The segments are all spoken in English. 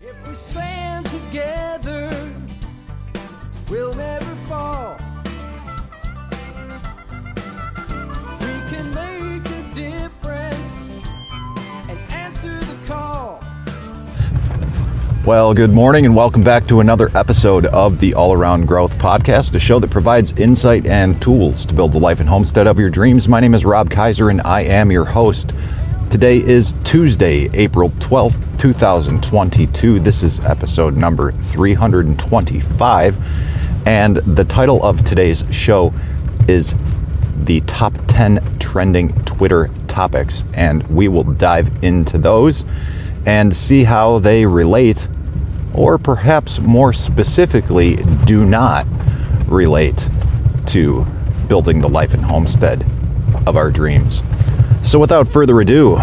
If we stand together, we'll never fall. We can make a difference and answer the call. Well, good morning and welcome back to another episode of the All Around Growth Podcast, a show that provides insight and tools to build the life and homestead of your dreams. My name is Rob Kaiser and I am your host. Today is Tuesday, April 12th, 2022. This is episode number 325. And the title of today's show is the top 10 trending Twitter topics. And we will dive into those and see how they relate, or perhaps more specifically, do not relate to building the life and homestead of our dreams. So, without further ado,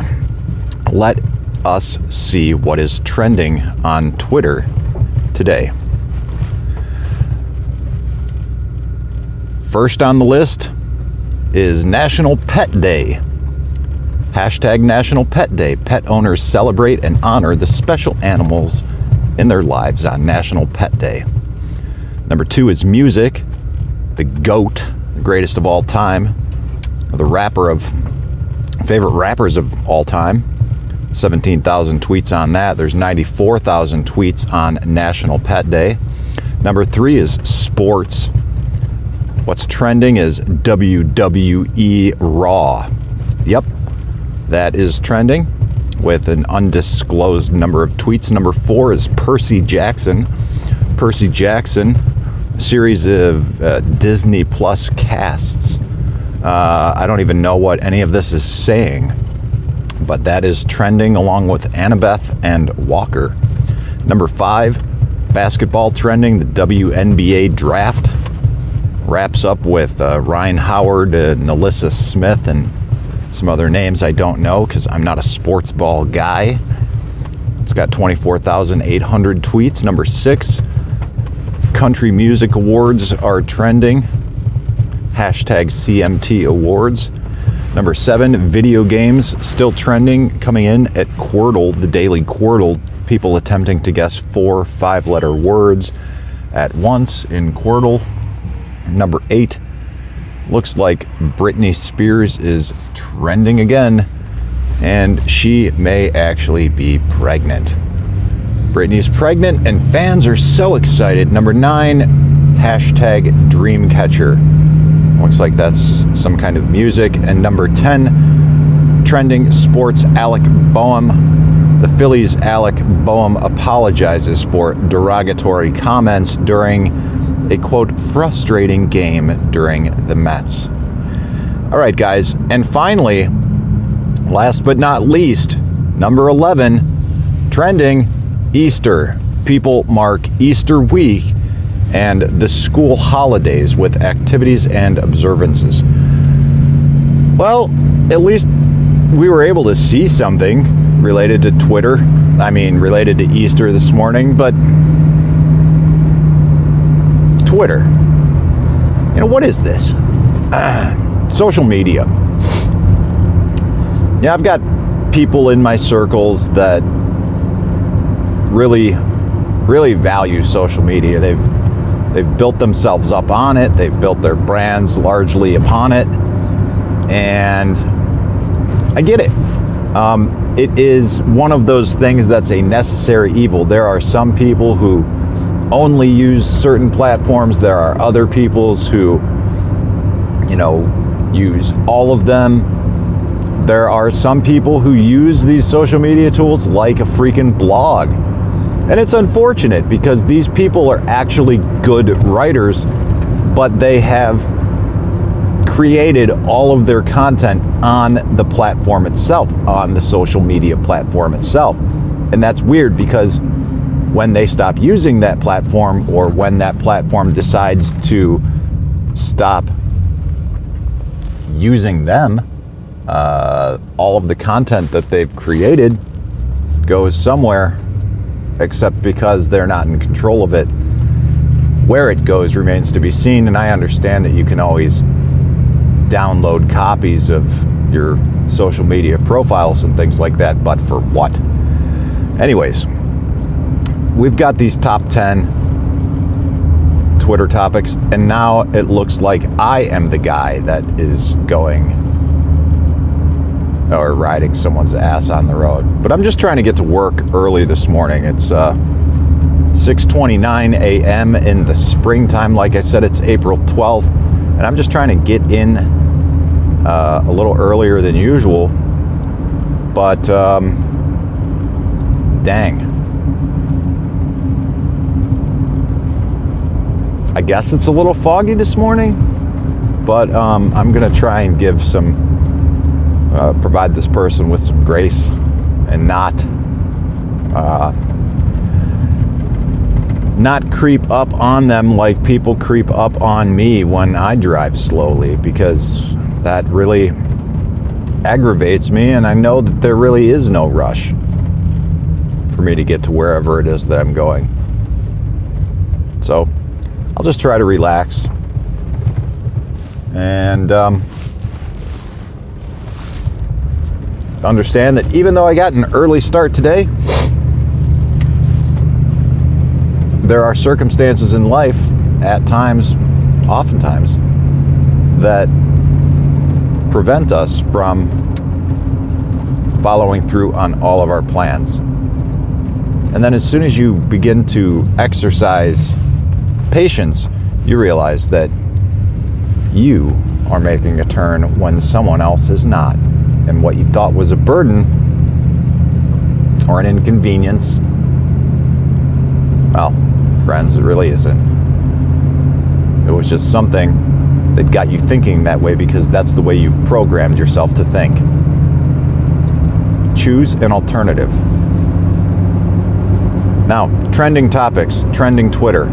let us see what is trending on Twitter today. First on the list is National Pet Day. Hashtag National Pet Day. Pet owners celebrate and honor the special animals in their lives on National Pet Day. Number two is music. The GOAT, the greatest of all time, the rapper of favorite rappers of all time. 17,000 tweets on that. There's 94,000 tweets on National Pet Day. Number three is sports. What's trending is WWE Raw. Yep, that is trending with an undisclosed number of tweets. Number four is Percy Jackson. Percy Jackson, series of uh, Disney Plus casts. Uh, I don't even know what any of this is saying, but that is trending along with Annabeth and Walker. Number five, basketball trending, the WNBA draft wraps up with uh, Rhyne Howard and Alyssa Smith and some other names I don't know because I'm not a sports ball guy. It's got 24,800 tweets. Number six, country music awards are trending. Hashtag CMT awards. Number seven, video games still trending, coming in at Quordle, the daily Quordle. People attempting to guess four five letter words at once in Quordle. Number eight, looks like Britney Spears is trending again, and she may actually be pregnant. Britney's pregnant, and fans are so excited. Number nine, hashtag Dreamcatcher. Looks like that's some kind of music. And number 10, trending sports Alec Boehm. The Phillies' Alec Boehm apologizes for derogatory comments during a quote frustrating game during the Mets. All right, guys. And finally, last but not least, number 11, trending Easter. People mark Easter week and the school holidays with activities and observances. Well, at least we were able to see something related to Twitter. I mean, related to Easter this morning, but Twitter. You know, what is this? Uh, social media. Yeah, I've got people in my circles that really, really value social media. They've they've built themselves up on it. They've built their brands largely upon it, and I get it. Um, it is one of those things that's a necessary evil. There are some people who only use certain platforms. There are other peoples who, you know, use all of them. There are some people who use these social media tools like a freaking blog. And it's unfortunate because these people are actually good writers, but they have created all of their content on the platform itself, on the social media platform itself. And that's weird because when they stop using that platform or when that platform decides to stop using them, uh, all of the content that they've created goes somewhere except because they're not in control of it. Where it goes remains to be seen, and I understand that you can always download copies of your social media profiles and things like that, but for what? Anyways, we've got these top 10 Twitter topics, and now it looks like I am the guy that is going or riding someone's ass on the road. But I'm just trying to get to work early this morning. It's uh, 6:29 a.m. in the springtime. Like I said, it's April 12th, and I'm just trying to get in uh, a little earlier than usual. But um, dang, I guess it's a little foggy this morning. But um, I'm gonna try and give some, uh, provide this person with some grace, and not. Uh, not creep up on them like people creep up on me when I drive slowly because that really aggravates me and I know that there really is no rush for me to get to wherever it is that I'm going. So I'll just try to relax and um, understand that even though I got an early start today, there are circumstances in life at times, oftentimes, that prevent us from following through on all of our plans. And then as soon as you begin to exercise patience, you realize that you are making a turn when someone else is not. And what you thought was a burden or an inconvenience, well, friends. It really isn't. It was just something that got you thinking that way because that's the way you've programmed yourself to think. Choose an alternative. Now, trending topics, trending Twitter.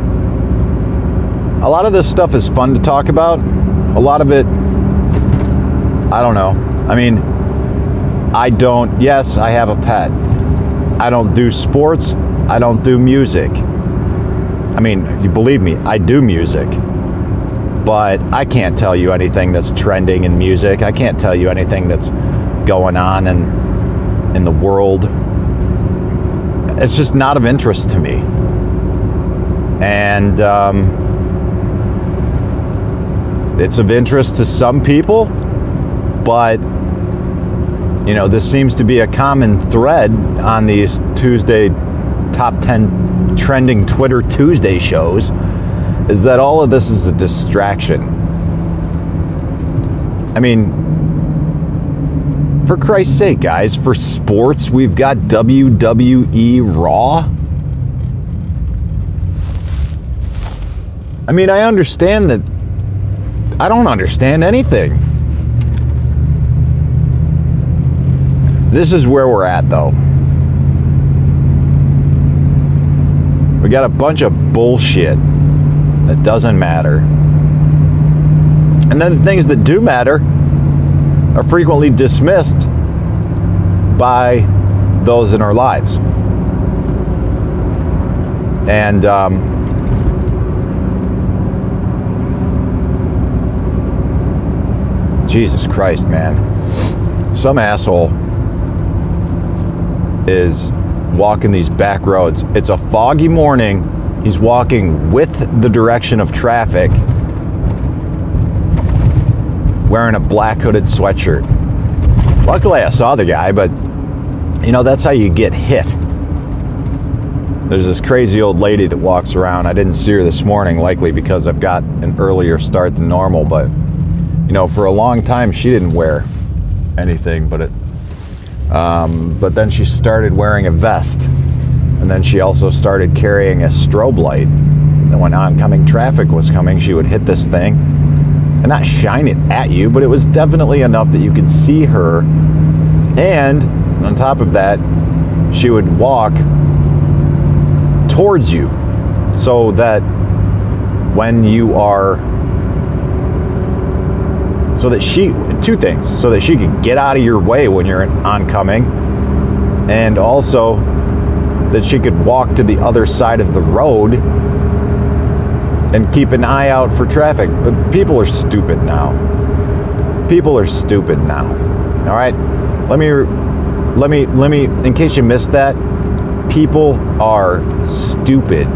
A lot of this stuff is fun to talk about. A lot of it, I don't know. I mean, I don't, yes, I have a pet. I don't do sports. I don't do music. I mean, you believe me, I do music, but I can't tell you anything that's trending in music. I can't tell you anything that's going on in in the world. It's just not of interest to me. And um, it's of interest to some people, but you know, this seems to be a common thread on these Tuesday top 10 trending Twitter Tuesday shows is that all of this is a distraction. I mean, for Christ's sake, guys, for sports, we've got WWE Raw. I mean, I understand that. I don't understand anything. This is where we're at, though. We got a bunch of bullshit that doesn't matter. And then the things that do matter are frequently dismissed by those in our lives. And um, Jesus Christ, man. Some asshole is walking these back roads. It's a foggy morning. He's walking with the direction of traffic, wearing a black hooded sweatshirt. Luckily, I saw the guy, but you know, that's how you get hit. There's this crazy old lady that walks around. I didn't see her this morning, likely because I've got an earlier start than normal, but you know, for a long time she didn't wear anything but it um, but then she started wearing a vest. And then she also started carrying a strobe light. And when oncoming traffic was coming, she would hit this thing and not shine it at you, but it was definitely enough that you could see her. And on top of that, she would walk towards you so that when you are so that she two things. So that she could get out of your way when you're oncoming. And also that she could walk to the other side of the road and keep an eye out for traffic. But people are stupid now. People are stupid now. All right? Let me let me let me in case you missed that people are stupid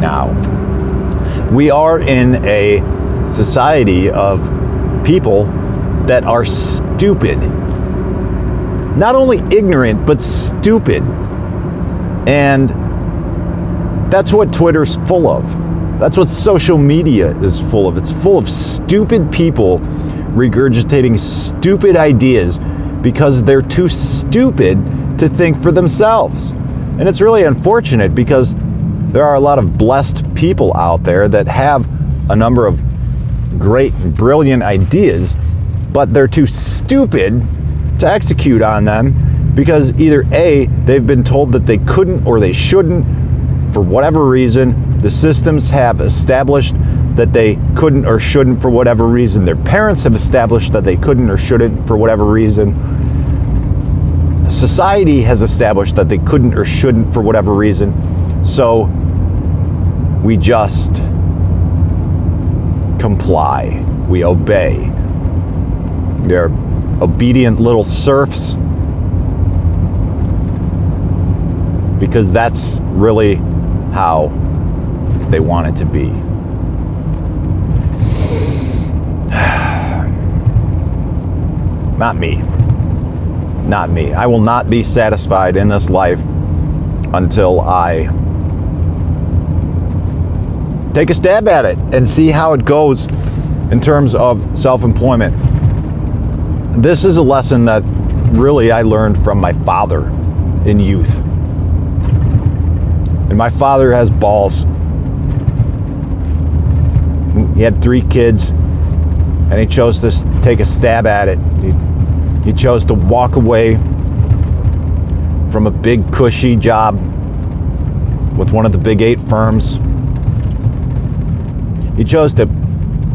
now. We are in a society of people that are stupid. Not only ignorant, but stupid. And that's what Twitter's full of. That's what social media is full of. It's full of stupid people regurgitating stupid ideas because they're too stupid to think for themselves. And it's really unfortunate because there are a lot of blessed people out there that have a number of great, brilliant ideas, but they're too stupid to execute on them because either A, they've been told that they couldn't or they shouldn't for whatever reason. The systems have established that they couldn't or shouldn't for whatever reason. Their parents have established that they couldn't or shouldn't for whatever reason. Society has established that they couldn't or shouldn't for whatever reason. So we just comply, we obey. They're obedient little serfs because that's really how they want it to be. Not me. Not me. I will not be satisfied in this life until I take a stab at it and see how it goes in terms of self employment. This is a lesson that really I learned from my father in youth. And my father has balls. He had three kids, and he chose to take a stab at it. He, he chose to walk away from a big, cushy job with one of the big eight firms. He chose to,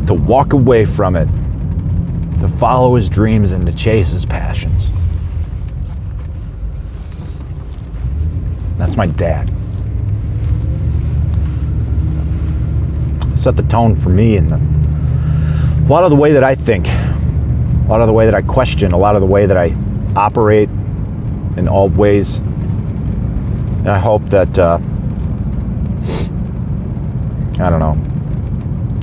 to walk away from it, to follow his dreams and to chase his passions. That's my dad. Set the tone for me and a lot of the way that I think, a lot of the way that I question, a lot of the way that I operate in all ways. And I hope that, uh, I don't know,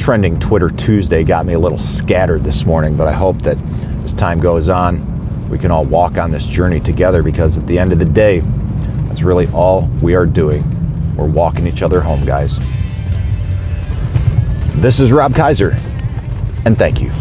trending Twitter Tuesday got me a little scattered this morning, but I hope that as time goes on, we can all walk on this journey together because at the end of the day, that's really all we are doing. We're walking each other home, guys. This is Rob Kaiser, and thank you.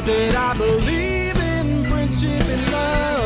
That I believe in friendship and love.